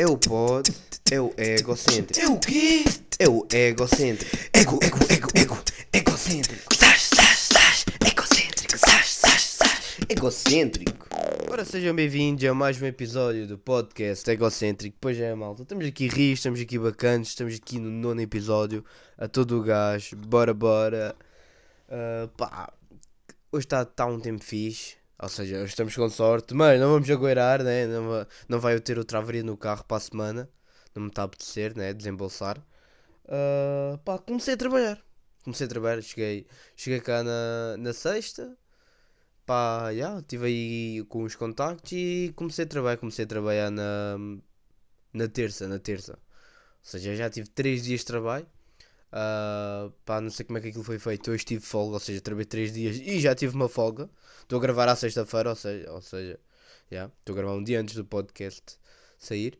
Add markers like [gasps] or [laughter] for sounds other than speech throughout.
É o pod, é o egocêntrico. É o quê? É o egocêntrico. Ego, ego, ego, ego, egocêntrico. Sás, sás, sás, egocêntrico. Sás, sás, sás. Egocêntrico. Ora, sejam bem-vindos a mais um episódio do podcast Egocêntrico. Pois é, malta. Estamos aqui rios, estamos aqui bacanas, estamos aqui no nono episódio. A todo o gás. Bora, bora. Ah, pá. Hoje está tá um tempo fixe. Ou seja, estamos com sorte. Mas não vamos agueirar, né? Não, va- não vai eu ter outra avaria no carro para a semana. Não me está a apetecer, né? Desembolsar. Ah, pá, comecei a trabalhar. Comecei a trabalhar. Cheguei, cheguei cá na, na sexta. Pá, já, estive aí com os contactos e comecei a trabalhar. Comecei a trabalhar na, na terça, na terça. Ou seja, já tive 3 dias de trabalho. Ah, pá, não sei como é que aquilo foi feito. Hoje tive folga, ou seja, trabalhei 3 dias e já tive uma folga. Estou a gravar à sexta-feira, ou seja, ou seja, já, estou a gravar um dia antes do podcast sair.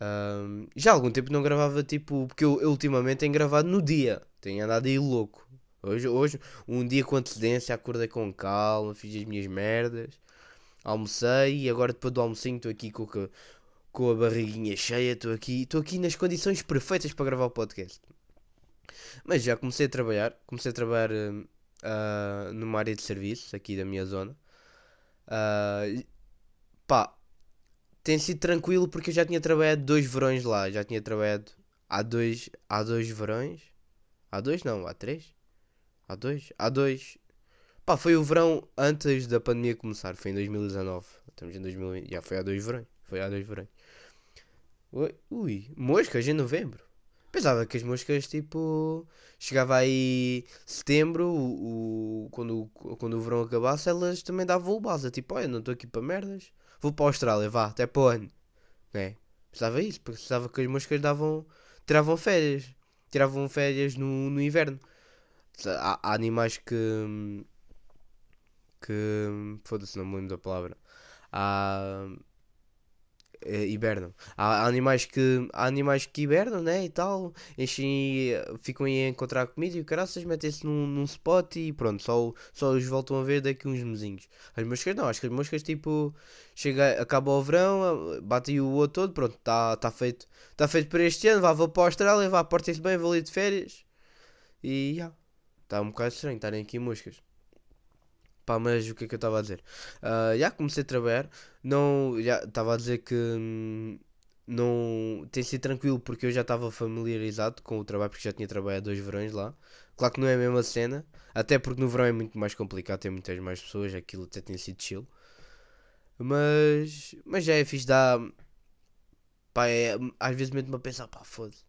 Ahm, já há algum tempo não gravava tipo, porque eu, eu ultimamente tenho gravado no dia, tenho andado aí louco. Hoje, hoje, um dia com antecedência, acordei com calma, fiz as minhas merdas, almocei e agora depois do almocinho estou aqui com, com a barriguinha cheia, estou aqui, estou aqui nas condições perfeitas para gravar o podcast. Mas já comecei a trabalhar, comecei a trabalhar ah, numa área de serviços aqui da minha zona. E- pá, tem sido tranquilo porque eu já tinha trabalhado dois verões lá, já tinha trabalhado há dois, há dois verões. Há dois não, há três? Há dois? Há dois. Pá, foi o verão antes da pandemia começar, foi em 2019. Estamos em 2020, já foi há dois verões. Foi há dois verões. Ui, moscas em novembro. Pensava que as moscas, tipo, chegava aí setembro, o, o- quando, quando o verão acabasse, elas também davam o base. Tipo, olha, não estou aqui para merdas, vou para a Austrália, vá, até para o ano. Né? Pensava isso, porque pensava que as moscas davam, tiravam férias, tiravam férias no, no inverno. Há, há animais que. que. foda-se, não me lembro da palavra. Há. Eh, hibernam. Há, animais que. Há animais que hibernam, né? E tal. Enchem, ficam aí a encontrar comida e o caraças metem-se num, num spot e pronto. Só, só os voltam a ver daqui uns mesinhos. As moscas não, acho que as moscas tipo. Chega, acaba o verão, bate o outro todo, pronto, está tá feito. Está feito para este ano, vá, vou para a Austrália, vá, portem-se bem, vou ali de férias. E já. Está um bocado estranho estarem aqui moscas. Pá, mas o que é que eu estava a dizer? Ah, já comecei a trabalhar. Não, já estava a dizer que hum, não tem sido tranquilo porque eu já estava familiarizado com o trabalho porque já tinha trabalhado dois verões lá. Claro que não é a mesma cena, até porque no verão é muito mais complicado, tem muitas mais pessoas, aquilo até tem sido chill. Mas, mas já é fixe, dá. Pá, é, às vezes meto-me a pensar, pá, foda-se.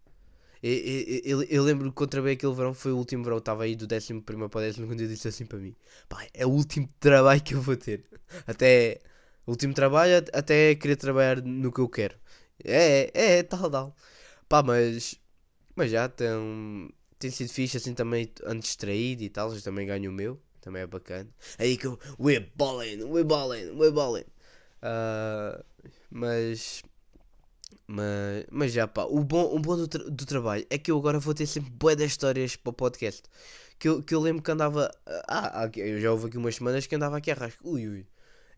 Eu, eu, eu, lembro que quando trabalhei aquele verão, foi o último verão, estava aí do 11 para o 12 quando eu disse assim para mim: pá, é o último trabalho que eu vou ter. Até, último trabalho, at- até querer trabalhar no que eu quero. É, é, é, tal, tal. Pá, mas, mas já tem, tem sido fixe assim também, ando distraído e tal, mas também ganho o meu, também é bacana. Aí que eu, we're balling, we're balling, we're balling. Ah, mas, mas, mas já pá, o bom, o bom do, tra- do trabalho é que eu agora vou ter sempre bué das histórias para o podcast. Que eu, que eu lembro que andava. Ah, ah, eu já houve aqui umas semanas que andava aqui a rasco. Ui, ui.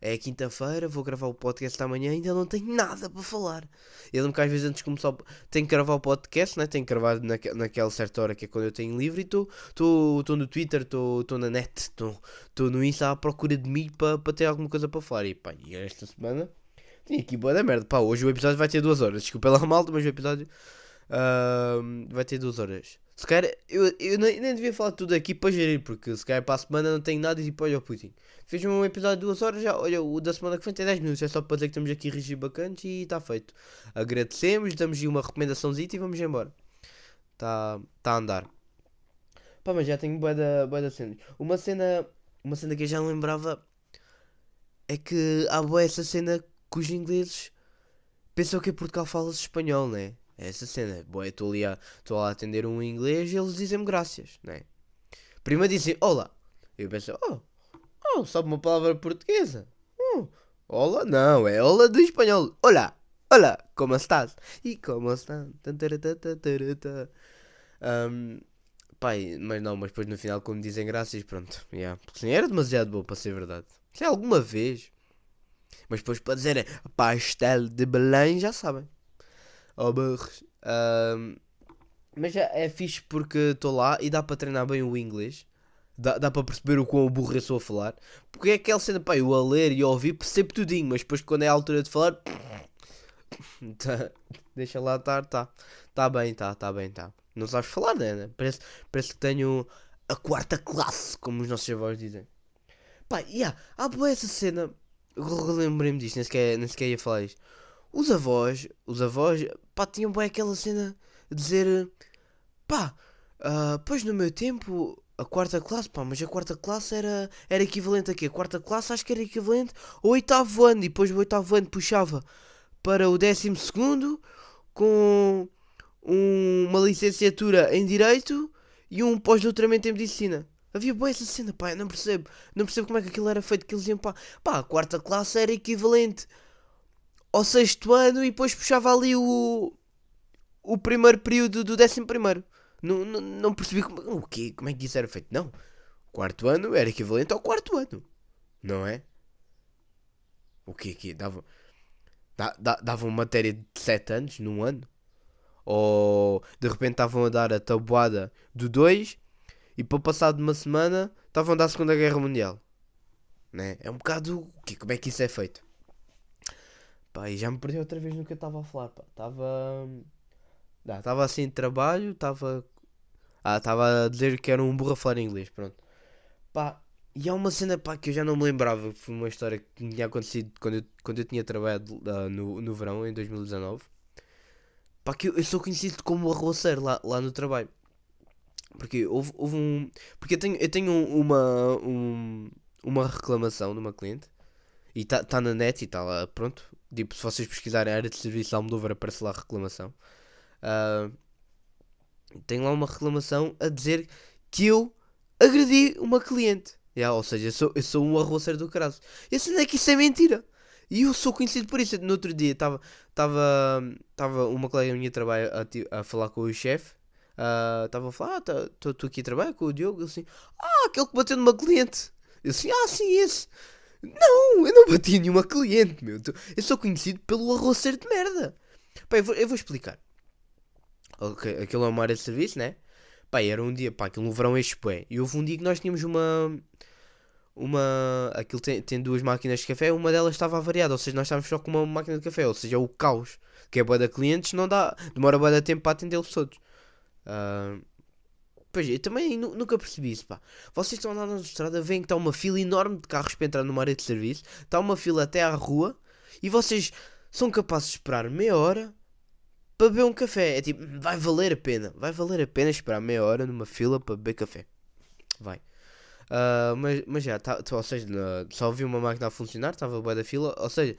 É quinta-feira, vou gravar o podcast amanhã ainda não tenho nada para falar. Eu lembro que às vezes antes de começar tenho que gravar o podcast, né? tenho que gravar naque, naquela certa hora que é quando eu tenho livre e estou no Twitter, estou na net, estou no Insta à procura de mim para ter alguma coisa para falar. E pá, e esta semana tem aqui boa da merda. Pá, hoje o episódio vai ter duas horas. Desculpa lá [laughs] malta, mas o episódio ahm, vai ter duas horas. Se calhar, eu, eu nem, nem devia falar tudo aqui para gerir, porque se calhar para a semana não tenho nada e tipo, olha o Putin. Fiz um episódio de duas horas já, olha, o da semana que vem tem 10 minutos, é só para dizer que estamos aqui rigir bacanas e está feito. Agradecemos, damos aí uma recomendaçãozinha e vamos embora. Está tá a andar. Pá, mas já tenho bué da, bué da cena. Uma cena, uma cena que eu já lembrava é que há bué essa cena que os ingleses pensam que em Portugal fala-se espanhol, né? É essa cena. Bué, estou ali a, a atender um inglês e eles dizem-me graças, né? Primeiro dizem olá. Eu penso, oh, oh, sabe uma palavra portuguesa? Oh, olá, não, é olá do espanhol. Olá, olá, como estás? E como? Tantaratatataratá. Ahm, Pai, mas não, mas depois no final quando dizem graças, pronto, yeah. Porque assim, era demasiado bom para ser verdade. Se alguma vez. Mas depois para dizerem pastel de Belém, já sabem. Barros. Ahm, mas já é fixe porque estou lá e dá para treinar bem o inglês. Dá, dá para perceber o quão burro eu sou a falar. Porque é aquela cena, pá, eu a ler e a ouvir percebo tudinho, mas depois quando é a altura de falar. tá- deixa lá estar, tá. Tá bem, tá, tá bem, tá. Não sabes falar, né? Parece, parece que tenho a quarta classe, como os nossos avós dizem. Pá, yeah, há boa essa cena. Eu Lembrei-me disto, nem sequer, nem sequer ia falar isto. Os avós, os avós, pá, tinham bem aquela cena de dizer, pá, ah, pois no meu tempo, a quarta classe, pá, mas a quarta classe era, era equivalente a quê? A quarta classe acho que era equivalente ao oitavo ano, e depois do oitavo ano puxava para o décimo segundo, com um- uma licenciatura em Direito e um pós-doutoramento em Medicina. Havia boa essa cena, pá, eu não percebo. Não percebo como é que aquilo era feito, que eles iam, pá, pá, a quarta classe era equivalente ao sexto ano e depois puxava ali o, o primeiro período do décimo primeiro. Não, não, não percebi como, o quê? como é que isso era feito. Não, quarto ano era equivalente ao quarto ano, não é? O quê, quê? Dava, da, da, davam matéria de 7 anos num ano? Ou de repente estavam a dar a tabuada do 2 e para passar de uma semana estavam a dar a Segunda Guerra Mundial? Né? É um bocado. o quê? Como é que isso é feito? Pá, e já me perdi outra vez no que eu estava a falar. Estava. Estava assim de trabalho, estava. Ah, estava a dizer que era um burro a falar inglês, pronto. Pá, e há uma cena pá, que eu já não me lembrava, que foi uma história que me tinha acontecido quando eu, quando eu tinha trabalhado ah, no, no verão, em 2019. Pá, que eu, eu sou conhecido como o arroceiro lá, lá no trabalho. Porque houve, houve um. Porque eu tenho, eu tenho uma, um- uma reclamação de uma cliente e está tá na net e está lá, pronto. Tipo, se vocês pesquisarem a área de serviço de Almodóvar, aparece lá a reclamação. Ah, tenho lá uma reclamação a dizer que eu agredi uma cliente. Yeah, ou seja, eu sou, eu sou um arroceiro do caralho. E não é que isso é mentira. E eu sou conhecido por isso. No outro dia estava uma colega minha trabalho a, a falar com o chefe. Estava a falar, ah, estou aqui a trabalhar com o Diogo. Ele assim, ah, aquele que bateu numa cliente. Eu assim, ah, sim, esse. Não, eu não bati nenhuma cliente, meu. Eu sou conhecido pelo arroceiro de merda. Pá, eu vou, eu vou explicar. Ok, aquilo é uma área de serviço, né? Pá, era um dia, pá, aquilo no verão este bué. E houve um dia que nós tínhamos uma. Uma. Aquilo tem, tem duas máquinas de café, uma delas estava avariada, ou seja, nós estávamos só com uma máquina de café, ou seja, é o caos. Que é boa de clientes, não dá. Demora boa de tempo para atendê-los todos. Ah, pois, eu também nu- nunca percebi isso, pá. Vocês estão a andar na estrada, veem que está uma fila enorme de carros para entrar numa área de serviço, está uma fila até à rua, e vocês são capazes de esperar meia hora para beber um café. É tipo, vai valer a pena. Vai valer a pena esperar meia hora numa fila para beber café. Vai. Ah, mas, mas já, tá, tá- ou seja, só havia uma máquina a funcionar, estava boa da fila. Ou seja,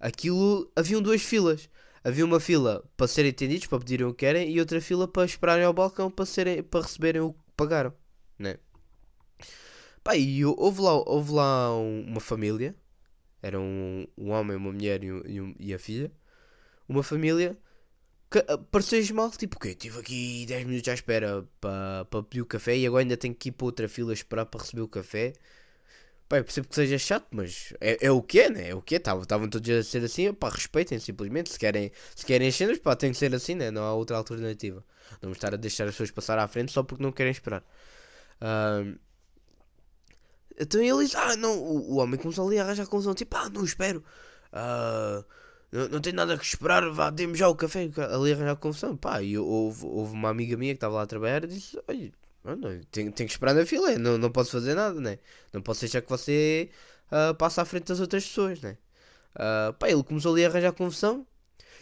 aquilo. Haviam duas filas. Havia uma fila para serem atendidos, para pedirem o que querem, e outra fila para esperarem ao balcão para, serem, para receberem o que pagaram. Né? Pá, e hou- houve lá, houve lá um- uma família. Era um, um homem, uma mulher e, um- e a filha. Uma família que ah, pareceu mal, tipo, que estive aqui 10 minutos à espera para pa pedir o café e agora ainda tenho que ir para outra fila esperar para receber o café. Pá, eu percebo que seja chato, mas é, é o que é, né? É o que é. Estavam todos a ser assim, pá, respeitem simplesmente. Se querem, se querem as cenas, pá, tem que ser assim, né? Não há outra alternativa. Não vamos estar a deixar as pessoas passar à frente só porque não querem esperar. Ahm, então ele diz, ah, não, o, o homem começou ali a arranjar confusão, tipo, ah, não espero. Ah, não, não tem nada que esperar, vá, dê-me já o café. Ali a arranjar confusão, pá, e houve, houve uma amiga minha que estava lá a trabalhar e disse, olha, não, não, tenho, tenho que esperar na fila, não, não posso fazer nada, né? Não posso deixar que você ah, passe à frente das outras pessoas, né? Ah, pá, ele começou ali a arranjar confusão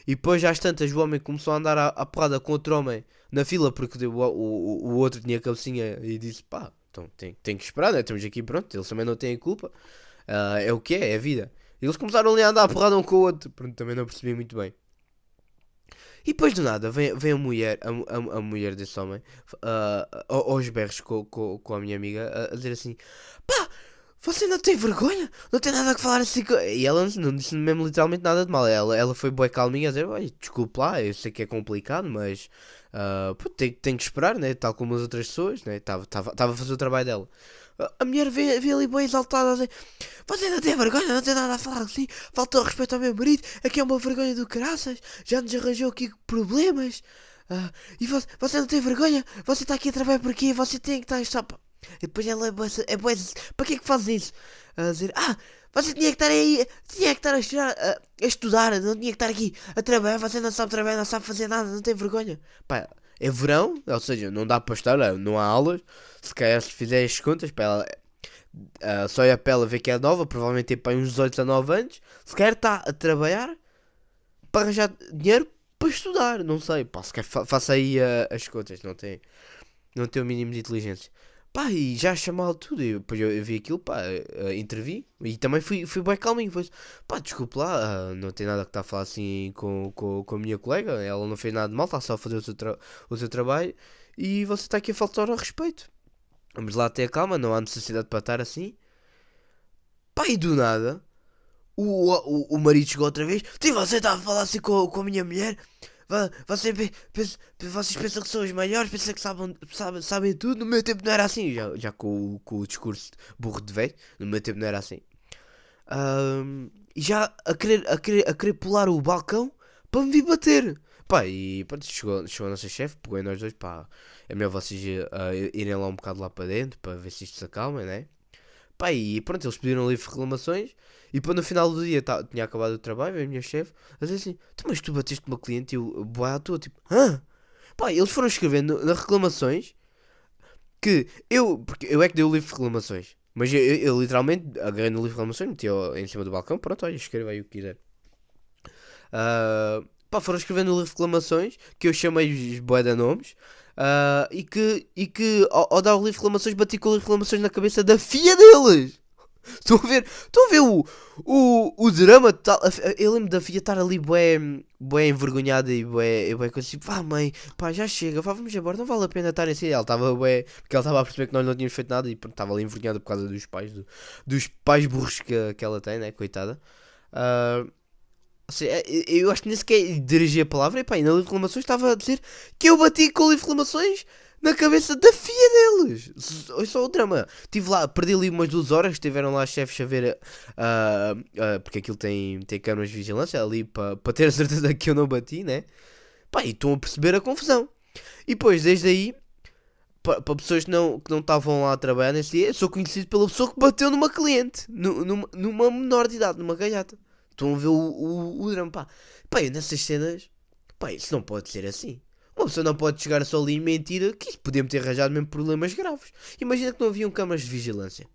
e depois às tantas o homem começou a andar à, à porrada com outro homem na fila porque o, o, o, outro tinha cabecinha e disse, pá, então tem, tem que esperar, né? Estamos aqui, pronto, eles também não têm culpa. Ah, é o que é, é a vida. E eles começaram ali a andar a porrada um com o outro, pronto, também não percebi muito bem. E depois do nada vem, vem a mulher, a, a, a mulher desse homem, ao- aos berros com, com, com a minha amiga, a, a dizer assim: Pá, você não tem vergonha? Não tem nada a falar assim. co-" E ela não disse mesmo literalmente nada de mal. Ela, ela foi boa calminha a dizer: "Olha, Desculpe lá, eu sei que é complicado, mas ah, pô, tem, tem que esperar, né? Tal como as outras pessoas, né? Estava a fazer o trabalho dela. A- mulher vê, vê ali bem exaltada assim. Você não tem vergonha, não tem nada a falar assim. Faltou respeito ao meu marido. Aqui é uma vergonha do caraças. Já nos arranjou aqui problemas. Ah, e você, você não tem vergonha? Você está aqui a trabalhar por quê? Você tem que estar só. pa-" E depois ela é bué, é bué, para que é que faz isso? A dizer, ah, você tinha que estar aí, tinha que estar a estudar, a estudar, não tinha que estar aqui a trabalhar, você não sabe trabalhar, não sabe fazer nada, não tem vergonha. Pá, é verão, ou seja, não dá para estar, não há aulas. Se calhar se fizer as contas, para ela, ah, só é para ela ver que é nova, provavelmente tem para uns 18 a 9 anos. Se calhar está a trabalhar para arranjar dinheiro para estudar, não sei, pá, se calhar fa faça aí ah, as contas, não tem, não tem o mínimo de inteligência. Pá, e já chamou tudo, e depois eu, eu vi aquilo, pá, ah, intervi, e também fui, fui bem calminho, depois, pá, desculpe lá, ah, não tem nada que estar a falar assim com, com, com a minha colega, ela não fez nada de mal, está só a fazer o seu, o seu trabalho, e você está aqui a faltar ao respeito. Vamos lá ter calma, não há necessidade para estar assim. Pá, e do nada, o, o, o marido chegou outra vez. Sim, você está a falar assim com, com a minha mulher. Você, pe- pensa- vocês pensam que são os maiores, pensam que sabem, sabem, sabem tudo. No meu tempo não era assim. Já, já com, com o discurso burro de velho, no meu tempo não era assim. Ahm, e já a querer, a, querer, a querer pular o balcão para me vir bater. Pá, e pronto, chegou, chegou a nossa chefe, pegou em nós dois, pá, é melhor vocês ah, irem lá um bocado lá para dentro para ver se isto se acalma, né? Pá, e pronto, eles pediram livre reclamações e no final do dia tá, tinha acabado o trabalho, veio a minha chefe a dizer assim: "Tu, Mas tu bateste uma cliente e eu, boa à toa, tipo, hã? Pá, eles foram escrevendo nas reclamações que eu, porque eu é que dei o livro de reclamações, mas eu, eu- eu literalmente agarrei no livro de reclamações, meti em cima do balcão, pronto, olha, escreva aí o que quiser. Ah, pá, foram escrevendo de reclamações que eu chamei os boeda nomes. ah, e que, e que ao, ao dar o livro de reclamações bati com o livro de reclamações na cabeça da filha deles. Estão a ver? Estão a ver o, o, o drama tal? a fi- Eu lembro da filha estar ali bué envergonhada e bué coisa tipo, vá mãe, pá, já chega, vá, vamos embora, não vale a pena estar assim. Ela estava bué, porque ela estava a perceber que nós não tínhamos feito nada e estava ali envergonhada por causa dos pais, do- dos pais burros que, que ela tem, né, coitada. É- eu acho que nem sequer dirigi a palavra e pá, e na livro de reclamações estava a dizer que eu bati com livro de reclamações na cabeça da filha deles. Olha só o drama. Estive lá, perdi ali umas duas horas, estiveram lá chefes a ver, ah, ah, porque aquilo tem, tem câmaras de vigilância ali para pa ter a certeza que eu não bati, né? Pá, e estão a perceber a confusão. E depois, desde aí, para pessoas que não que não estavam lá a trabalhar nesse dia, eu sou conhecido pela pessoa que bateu numa cliente, nu- numa, numa menor de idade, numa galhata. Estão a ver o, o, o drama, pá. Pá, nessas cenas, pá, isso não pode ser assim. Uma pessoa não pode chegar só ali em mentira, que podia-me ter arranjado mesmo problemas graves. Imagina que não haviam câmaras de vigilância.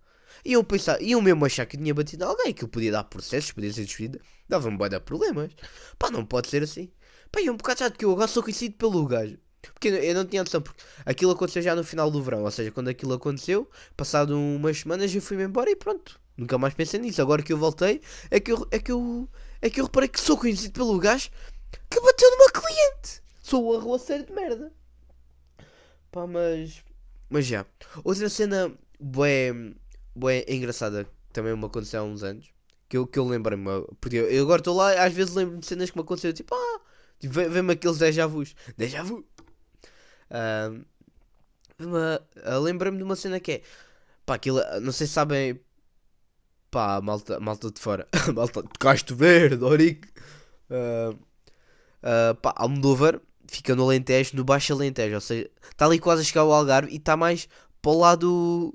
Iam pensar, iam mesmo achar que tinha batido alguém, que eu podia dar processos, podia ser despedido, dava-me bué de problemas. Pá, não pode ser assim. Pá, e é um bocado chato que eu agora sou conhecido pelo gajo. Porque eu, eu não tinha noção, porque aquilo aconteceu já no final do verão, ou seja, quando aquilo aconteceu, passado umas semanas eu fui-me embora e pronto. Nunca mais pensei nisso. Agora que eu voltei, é que eu, é que eu, é que eu reparei que sou conhecido pelo gajo que bateu numa cliente. Sou o arroaceiro de merda. Pá, mas. Mas já. Outra cena bué, bué engraçada, também me aconteceu há uns anos, que eu, que eu lembrei-me. Porque eu, agora estou lá, às vezes lembro-me de cenas que me aconteceram, tipo, ah, tipo, vem- vem-me aqueles déjà vus. Déjà vu. Uma- ah, Lembrei-me de uma cena que é, pá, aquilo, não sei se sabem, pá, malta, malta de fora, [laughs] malta de Casto Verde, Orique, ah, ah, pá, Almodóvar fica no Alentejo, no Baixo Alentejo, ou seja, está ali quase a chegar ao Algarve e está mais para o lado,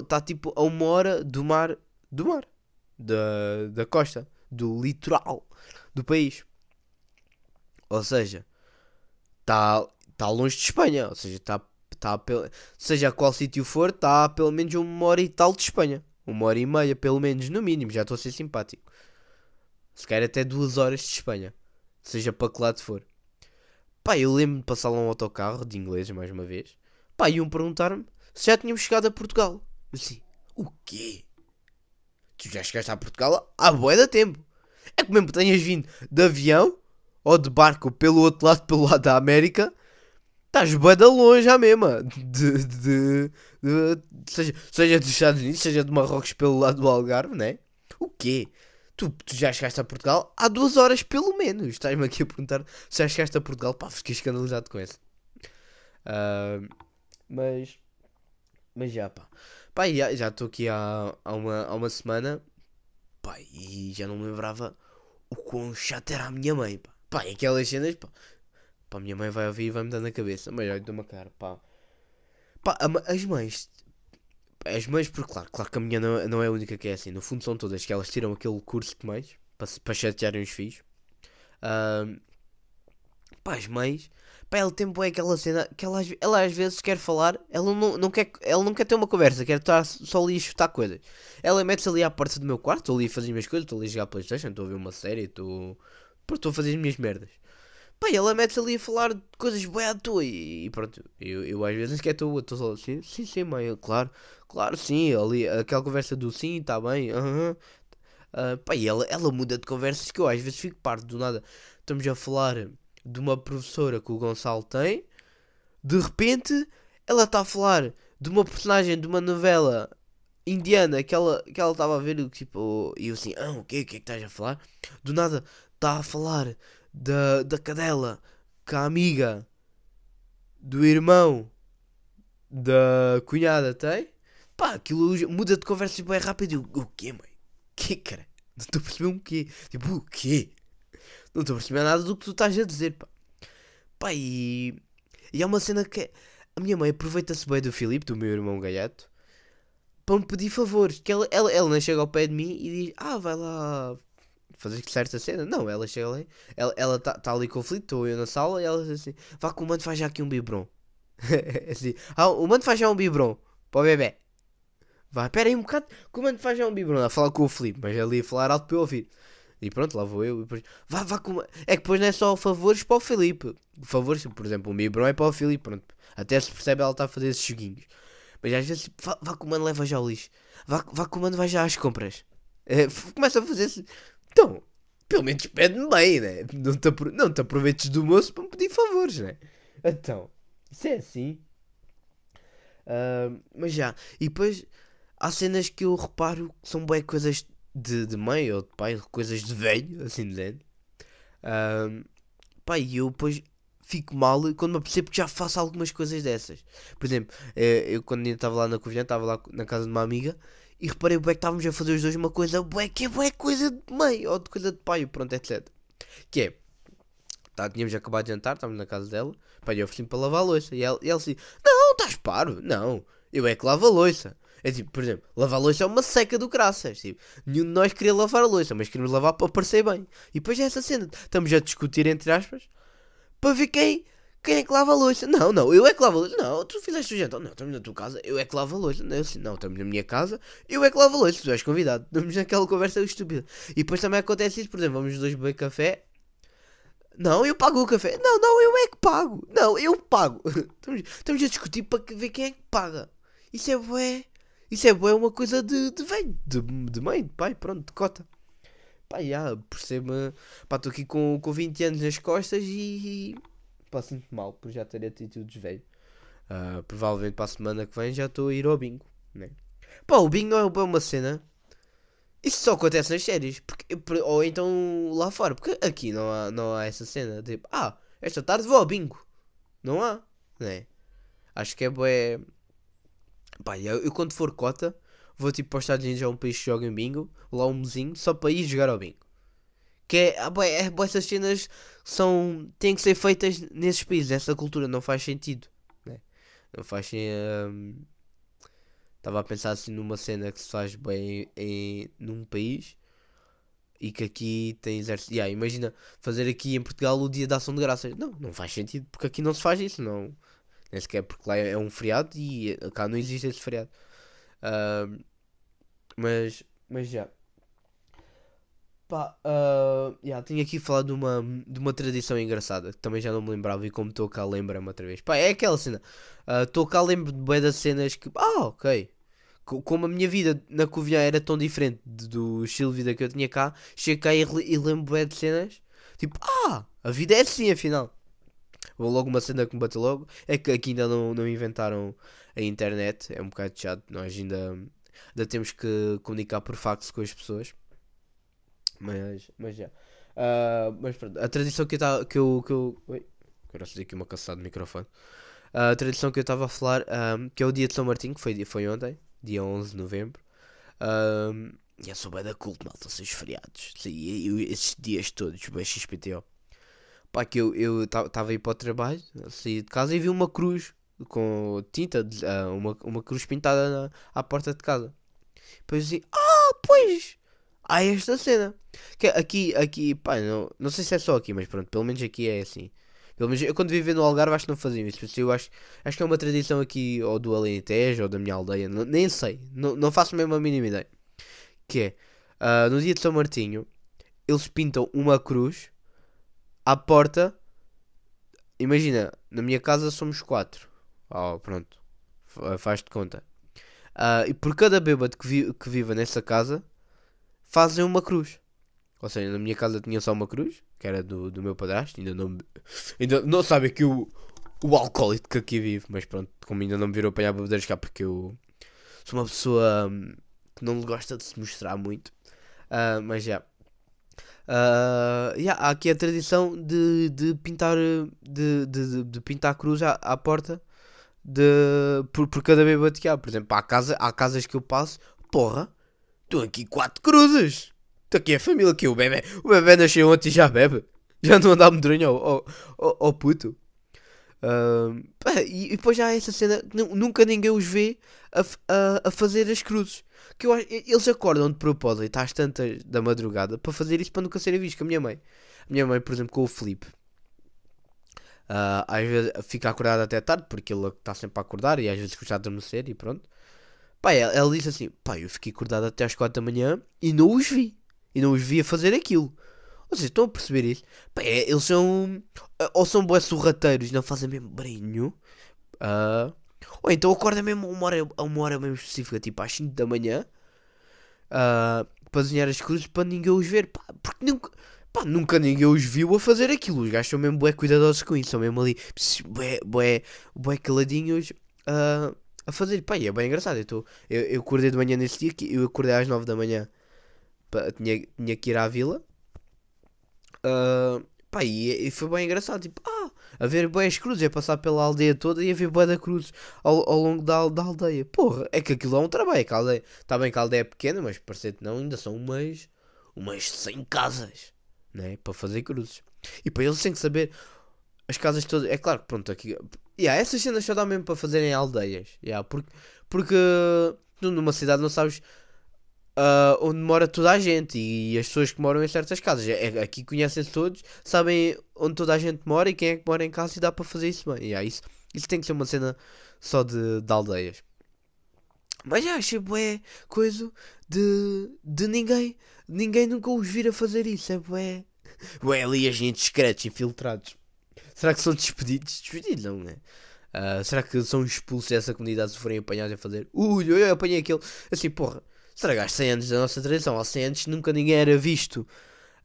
está tipo a uma hora do mar, do mar, da, da costa, do litoral do país. Ou seja, está tá longe de Espanha, ou seja, está tá, pel- seja a qual sítio for, está pelo menos uma hora e tal de Espanha. Uma hora e meia, pelo menos, no mínimo, já estou a ser simpático. Se calhar até duas horas de Espanha, seja para que lado for. Pá, eu lembro de passar lá um autocarro de inglês, mais uma vez. Pá, iam perguntar-me se já tínhamos chegado a Portugal. Assim, o quê? Tu já chegaste a Portugal há bué de tempo. É que mesmo tenhas vindo de avião ou de barco pelo outro lado, pelo lado da América, estás bué de longe já mesmo. De, de, de- seja, seja dos Estados Unidos, seja de Marrocos pelo lado do Algarve, né? O quê? Tu, tu já chegaste a Portugal há duas horas pelo menos. Estás-me aqui a perguntar se já chegaste a Portugal. Pá, fiquei escandalizado com isso. Ah, mas, Mas já, pá. Pá, já estou aqui há, há, uma, há uma semana. Pá, e já não me lembrava o quão chato era a minha mãe, pá. Pá, e aquelas cenas, pá. Pá, minha mãe vai ouvir e vai me dar na cabeça. Mas olha, dou uma cara, pá. Pá, as mães. As mães, por claro, claro que a minha não, não é a única que é assim. No fundo são todas que elas tiram aquele curso de mães para, para chatearem os filhos. Ahm, pá, as mães. Pá, ela tem bué aquela cena que ela, ela às vezes quer falar, ela não, não quer, ela não quer ter uma conversa, quer estar só ali a chutar coisas. Ela mete-se ali à porta do meu quarto, estou ali a fazer as minhas coisas, estou ali a jogar Playstation, estou a ver uma série, Estou a fazer as minhas merdas. Pá, ela mete-se ali a falar de coisas bué à toa e, e pronto, eu, eu às vezes nem sequer estou estou só assim, sim, sim, mãe, claro, claro, sim, ali, aquela conversa do sim, está bem, aham. Ah, pá, e ela, ela muda de conversas que eu às vezes fico parte do nada. Estamos a falar de uma professora que o Gonçalo tem, de repente ela está a falar de uma personagem de uma novela indiana que ela que ela estava a ver, tipo, e eu assim, ah, o quê? O que é que estás a falar? Do nada está a falar da, da cadela que a amiga do irmão da cunhada tem. Pá, aquilo muda de conversa bem rápido. e eu, O quê, mãe? Que cara? Não estou a perceber um quê? Tipo, o quê? Não estou a perceber nada do que tu estás a dizer, pá. Pá, e. E é uma cena que. A minha mãe aproveita-se bem do Filipe, do meu irmão gaiato, para me pedir favores. Que ela, ela, ela chega ao pé de mim e diz: Ah, vai lá fazer certa cena. Não, ela chega ali, ela, ela tá, ali com o Filipe, estou eu na sala e ela diz assim: Vá que o mano faz já aqui um biberon. [laughs] assim, ah, o mano faz já um biberon para o bebê. Vai, pera aí um bocado, que o mano faz já um biberon. A falar com o Filipe, mas ali a falar alto para eu ouvir. E pronto, lá vou eu. E depois, vá, vá com... É que depois não é só favores para o Filipe. Favores, por exemplo, um biberon é para o Filipe. Pronto. Até se percebe ela está a fazer esses joguinhos. Mas às vezes, vá, vá que o mano leva já o lixo. Vá, vá que o mano vai já às compras. É, [laughs] começa a fazer. Então, pelo menos pede-me bem, né? Não te, não te aproveites do moço para me pedir favores, né? Então, isso é assim. Ah, mas já, e depois há cenas que eu reparo que são bem coisas de, de mãe ou de pai, coisas de velho, assim dizendo. Um, pá, e eu depois fico mal quando me apercebo que já faço algumas coisas dessas. Por exemplo, eh, eu quando estava lá na Covilhã, estava lá na casa de uma amiga e reparei bué que estávamos a fazer os dois uma coisa bué que é bué coisa de mãe ou de coisa de pai, pronto, etc. Que é, tá, tínhamos acabado de jantar, estávamos na casa dela, e eu ofereci-me para lavar a louça. E ela, e ela assim, não, estás paro, não, eu é que lavo a louça. É tipo, por exemplo, lavar a louça é uma seca do graças. Tipo, nenhum de nós queria lavar a louça, mas queríamos lavar para parecer bem. E depois é essa cena, estamos a discutir entre aspas para ver quem, quem é que lava a louça. Não, não, eu é que lavo a louça. Não, tu fizeste o jantar. Não, estamos na tua casa, eu é que lavo a louça. Não, assim, não, estamos na minha casa, eu é que lavo a louça. Tu és convidado. Estamos naquela conversa estúpida. E depois também acontece isso, por exemplo, vamos os dois beber café. Não, eu pago o café. Não, não, eu é que pago. Não, eu pago. [laughs] estamos, estamos a discutir para ver quem é que paga. Isso é bué. Isso é bué uma coisa de, de velho. De, de mãe, de pai, pronto, de cota. Pá, já, perceba. Pá, estou aqui com, com 20 anos nas costas e. Pá, sinto mal por já ter atitudes velho. Ah, provavelmente para a semana que vem já estou a ir ao bingo, né? Pá, o bingo é uma cena. Isso só acontece nas séries. Porque, por- ou então lá fora. Porque aqui não há, não há essa cena. Tipo, ah, esta tarde vou ao bingo. Não há, né? Acho que é bué. Pá, eu, eu quando for cota, vou tipo para os Estados Unidos a um país que joga em bingo, lá um mesinho, só para ir jogar ao bingo. Que é, ah, é, essas cenas são, têm que ser feitas nesses países, essa cultura não faz sentido. Né? Não faz sentido. Estava a pensar assim numa cena que se faz bem em, num país e que aqui tem exército. Yeah, imagina fazer aqui em Portugal o dia da ação de graças. Não, não faz sentido porque aqui não se faz isso. Não, nem sequer porque lá é um feriado e cá não existe esse feriado. Ahm, mas, mas já. Pá, ah, já, tenho aqui falado de uma, de uma tradição engraçada que também já não me lembrava e como estou cá lembra-me outra vez. Pá, é aquela cena. Estou cá lembro de bué das cenas que. Ah, ok. Co- Como a minha vida na Covilhã era tão diferente do estilo de vida que eu tinha cá, chego cá e, e lembro bué de cenas. Tipo, ah, a vida é assim afinal. Ou logo uma cena que me bateu logo é que aqui ainda não, não inventaram a internet. É um bocado chato. Nós ainda, ainda temos que comunicar por fax com as pessoas. Mas, mas já. Ah, mas pronto, a tradição que eu, tava- que eu, que eu. Oi, agora fazer aqui uma caçada de microfone. a tradição que eu estava a falar, ahm, que é o dia de São Martinho, que foi, foi ontem, dia 11 de novembro. Ahm, e eu sou bem da culto, malta, seus feriados. E- e esses dias todos, bem XPTO. Pá, que eu estava a ir para o trabalho, saí de casa e vi uma cruz com tinta, de- ah, uma, uma cruz pintada na, à porta de casa. Depois assim, ah, pois, há esta cena. Que aqui, aqui, pá, não, não sei se é só aqui, mas pronto, pelo menos aqui é assim. Pelo menos eu quando vivia no Algarve acho que não faziam isso. Eu acho, acho que é uma tradição aqui, ou do Alentejo, ou da minha aldeia, não- nem sei, não, não faço mesmo a mínima ideia. Que é, ah, no dia de São Martinho, eles pintam uma cruz à porta. Imagina, na minha casa somos quatro. Oh, pronto, Fa- faz-te conta. Ah, e por cada bêbado que, vi, que viva nessa casa, fazem uma cruz. Ou seja, na minha casa tinha só uma cruz, que era do, do meu padrasto, ainda não, ainda não sabe que o, o alcoólico que aqui vive, mas pronto, como ainda não me virou apanhar bebedeiros cá, porque eu sou uma pessoa hum, que não gosta de se mostrar muito, Ah, mas já. Ah, yeah, há aqui a tradição de, de pintar de, de, de- pintar cruz à, à porta de, por, por cada bêbado que há. Por exemplo, há, casa, há casas que eu passo, porra, estão aqui quatro cruzes. Estou aqui a família que o bebê, o bebê nasceu ontem e já bebe. Já não anda medronho ao, ao, ao, puto. E, e depois já há essa cena, nunca ninguém os vê a, a, a fazer as cruzes. Que eu eles acordam de propósito às tantas da madrugada para fazer isso para nunca serem vistos. Com a minha mãe, a minha mãe, por exemplo, com o Felipe, ah, às vezes fica acordado até tarde porque ele está sempre a acordar e às vezes custa adormecer e pronto. Pá, ela, ela disse assim: pá, eu fiquei acordado até às 4 da manhã e não os vi. E não os vi a fazer aquilo. Vocês estão a perceber isso? Pá, é, eles são. Ou são boas sorrateiros, não fazem mesmo brinho. ah, ou então acorda mesmo a uma hora, a uma hora mesmo específica, tipo às 5 da manhã. ah, para desenhar as cruzes para ninguém os ver. Pá, porque nunca, pá, nunca ninguém os viu a fazer aquilo. Os gajos são mesmo bué cuidadosos com isso. São mesmo ali, bué, bué, bué caladinhos ah, a fazer. Pá, e é bem engraçado. Eu, tô, eu, eu acordei de manhã nesse dia, eu acordei às 9 da manhã. Pá, tinha, tinha que ir à vila. Ah, pá, e, e foi bem engraçado. Tipo, ah, a ver boas cruzes, é passar pela aldeia toda e a ver boa da cruz ao, ao longo da, da aldeia. Porra, é que aquilo é um trabalho. a aldeia, está bem que a aldeia é pequena, mas parece que não, ainda são umas, umas 100 casas, né? Para fazer cruzes. E para eles têm que saber as casas todas. É claro que pronto, aqui. Yeah, essas cenas só dá mesmo para fazerem em aldeias. Yeah, porque, porque numa cidade não sabes ah, onde mora toda a gente e as pessoas que moram em certas casas. É- aqui conhecem-se todos, sabem onde toda a gente mora e quem é que mora em casa e dá para fazer isso bem. Yeah, isso, isso tem que ser uma cena só de, de aldeias. Mas já achei bué coisa de, de ninguém. Ninguém nunca os vir a fazer isso. É bué. [laughs] Bué ali agentes secretos infiltrados. Será que são despedidos? Despedidos não, né? Ah, será que são expulsos dessa comunidade se forem apanhados a fazer? Ui, eu apanhei aquele. Assim, porra, estragaste 100 anos da nossa tradição. Há 100 anos nunca ninguém era visto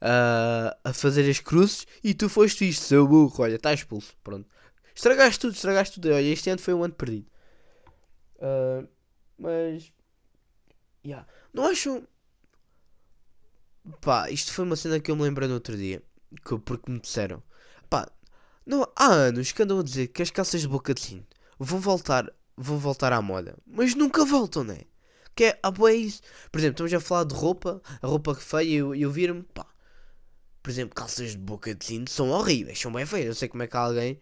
ah, a fazer as cruzes e tu foste isto, seu burro. Olha, está expulso. Pronto. Estragaste tudo, estragaste tudo. Olha, este ano foi um ano perdido. Ah, mas. Yeah. Não acham. Pá, isto foi uma cena que eu me lembrei no outro dia. Que, porque me disseram. Pá, não, há anos que andam a dizer que as calças de boca de sino vão voltar, vão voltar à moda. Mas nunca voltam, né? Que é, ah, bué, isso. Por exemplo, estamos a falar de roupa, a roupa que feia, e eu, viro-me, pá. Por exemplo, calças de boca de sino são horríveis, são bem feias. Eu sei como é que alguém,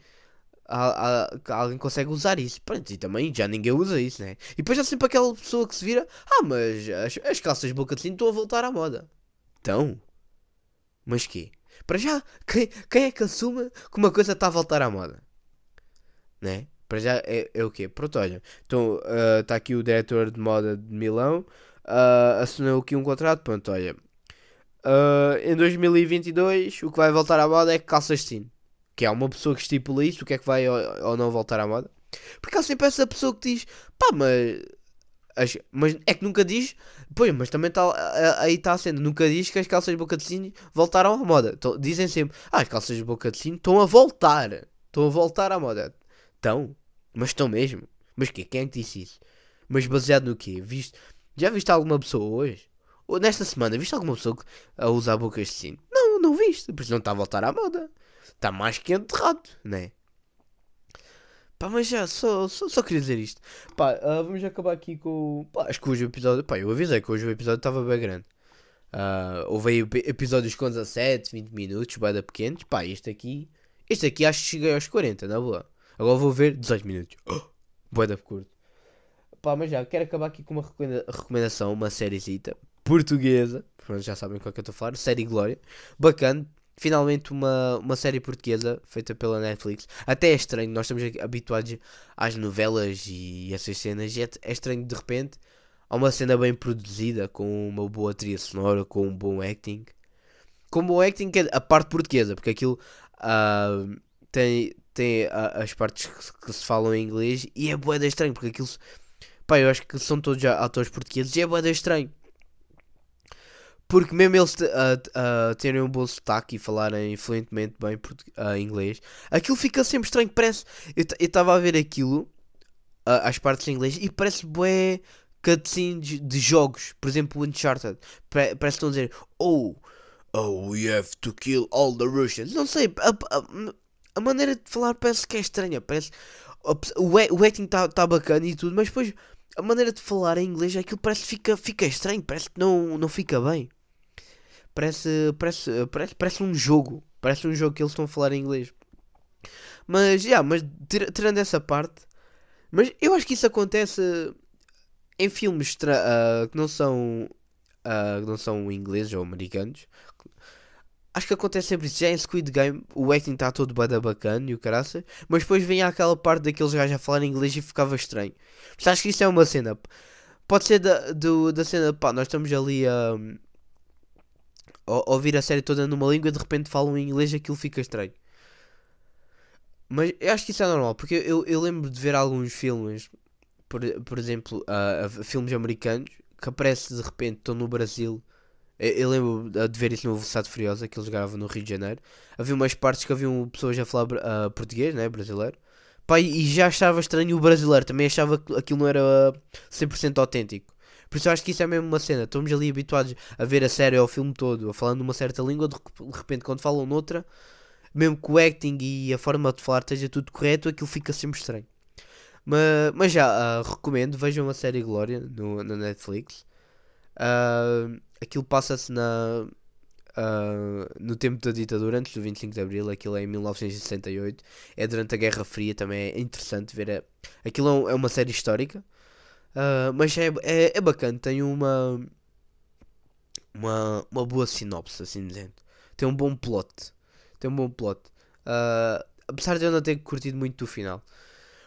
a- a- que alguém consegue usar isso. Pronto, e também já ninguém usa isso, né? E depois há sempre aquela pessoa que se vira, ah, mas as, as calças de boca de sino estão a voltar à moda. Então, mas quê? Para já, quem, quem é que assume que uma coisa está a voltar à moda? Né? Para já é, é o quê? Pronto, olha. Então, está aqui o diretor de moda de Milão. ah, assinou aqui um contrato. Pronto, olha. ah, em 2022, o que vai voltar à moda é calças de. Que há uma pessoa que estipula isso. O que é que vai ou, ou não voltar à moda? Porque há sempre essa pessoa que diz: pá, mas. As- mas é que nunca diz. Pois, mas também tá, aí está a cena. Nunca diz que as calças de boca de sino voltaram à moda. Então, dizem sempre: ah, as calças de boca de sino estão a voltar. Estão a voltar à moda. Estão? Mas estão mesmo? Mas quê? Quem é que disse isso? Mas baseado no quê? Viste, já viste alguma pessoa hoje? Ou nesta semana, viste alguma pessoa a usar bocas de sino? Não, não viste. Por isso não está a voltar à moda. Está mais que enterrado, né? Pá, mas já, só, só, só queria dizer isto. Pá, ah, vamos acabar aqui com. Pá, acho que hoje o episódio. Pá, eu avisei que hoje o episódio estava bem grande. Ah, houve aí ep- episódios com 17, 20 minutos, bada pequenos. Pá, este aqui. Este aqui acho que cheguei aos 40, na boa. Agora vou ver 18 minutos. [gasps] Oh, da curto. Pá, mas já, quero acabar aqui com uma recomenda- recomendação, uma sériezita portuguesa. Pronto, já sabem qual é que eu estou a falar. Série Glória. Bacana. Finalmente uma, uma série portuguesa feita pela Netflix. Até é estranho, nós estamos habituados às novelas e essas cenas. E é, é estranho de repente. Há uma cena bem produzida, com uma boa trilha sonora, com um bom acting. Com um bom acting, que é a parte portuguesa, porque aquilo ah, tem, tem as partes que, que se falam em inglês e é boeda estranho, porque aquilo. Pá, eu acho que são todos atores portugueses e é boeda estranho. Porque mesmo eles t- ah, terem um bom sotaque e falarem fluentemente bem ah, inglês, aquilo fica sempre estranho. Parece. Eu estava a ver aquilo, ah, as partes em inglês, e parece bué cutscenes de jogos. Por exemplo, Uncharted. Pa- parece que estão a dizer: Oh, oh, we have to kill all the Russians. Não sei, a, a- a maneira de falar parece que é estranha. Parece. O, o acting está tá bacana e tudo, mas depois a maneira de falar em inglês, aquilo parece que fica, fica estranho. Parece que não, não fica bem. Parece, parece, parece, parece um jogo. Parece um jogo que eles estão a falar em inglês. Mas, já, mas tira- tirando essa parte. Mas eu acho que isso acontece em filmes ah, que não são. ah, que não são ingleses ou americanos. Acho que acontece sempre isso. Já em Squid Game o acting está todo bada bacana e o caraça. Mas depois vem aquela parte daqueles gajos a falar inglês e ficava estranho. Mas acho que isso é uma cena. Pode ser da, do, da cena, pá, nós estamos ali a, a ouvir a série toda numa língua e de repente falam em inglês aquilo fica estranho. Mas eu acho que isso é normal, porque eu, eu lembro de ver alguns filmes, por, por exemplo, ah, filmes americanos, que aparece de repente, estão no Brasil. Eu, eu lembro de ver isso no Velocidade Furiosa, que eles gravavam no Rio de Janeiro. Havia umas partes que haviam pessoas a falar ah, português, né, brasileiro. Pá, e já achava estranho o brasileiro, também achava que aquilo não era 100% autêntico. Por isso eu acho que isso é mesmo uma cena. Estamos ali habituados a ver a série ou o filme todo, a falando numa certa língua, de rep- de repente quando falam noutra, mesmo que o acting e a forma de falar esteja tudo correto, aquilo fica sempre estranho. Mas, mas já, ah, recomendo, vejam a série Glória no, na Netflix. Ah, aquilo passa-se na, ah, no tempo da ditadura, antes do 25 de Abril, aquilo é em 1968. É durante a Guerra Fria, também é interessante ver. A, aquilo é, é uma série histórica. Ah, mas é, é, é bacana, tem uma, uma, uma boa sinopse, assim dizendo. Tem um bom plot. Tem um bom plot. Ah, apesar de eu não ter curtido muito do final.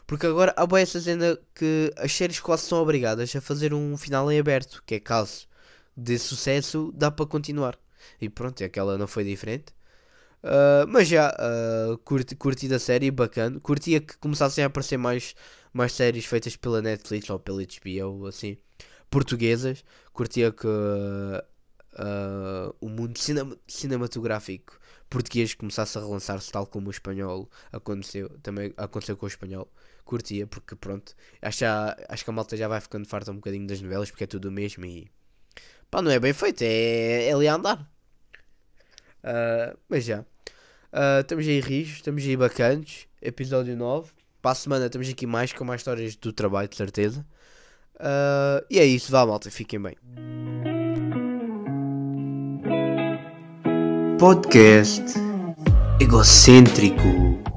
Porque agora há boa essa cena que as séries quase são obrigadas a fazer um final em aberto. Que é caso de sucesso, dá para continuar. E pronto, aquela não foi diferente. Ah, mas já, ah, curti, curti da série, bacana. Curtia que começassem a aparecer mais, mais séries feitas pela Netflix ou pela HBO, assim, portuguesas. Curtia que ah, o mundo cinema- cinematográfico português começasse a relançar-se tal como o espanhol aconteceu, também aconteceu com o espanhol. Curtia, porque pronto, acho, acho que a malta já vai ficando farta um bocadinho das novelas, porque é tudo o mesmo e pá, não é bem feito, é, é ali a andar. Ah, mas já. Ah, estamos aí rijos, estamos aí bacanos. Episódio 9. Para a semana estamos aqui mais com mais histórias do trabalho, de certeza. Ah, e é isso, vá malta, fiquem bem. Podcast egocêntrico.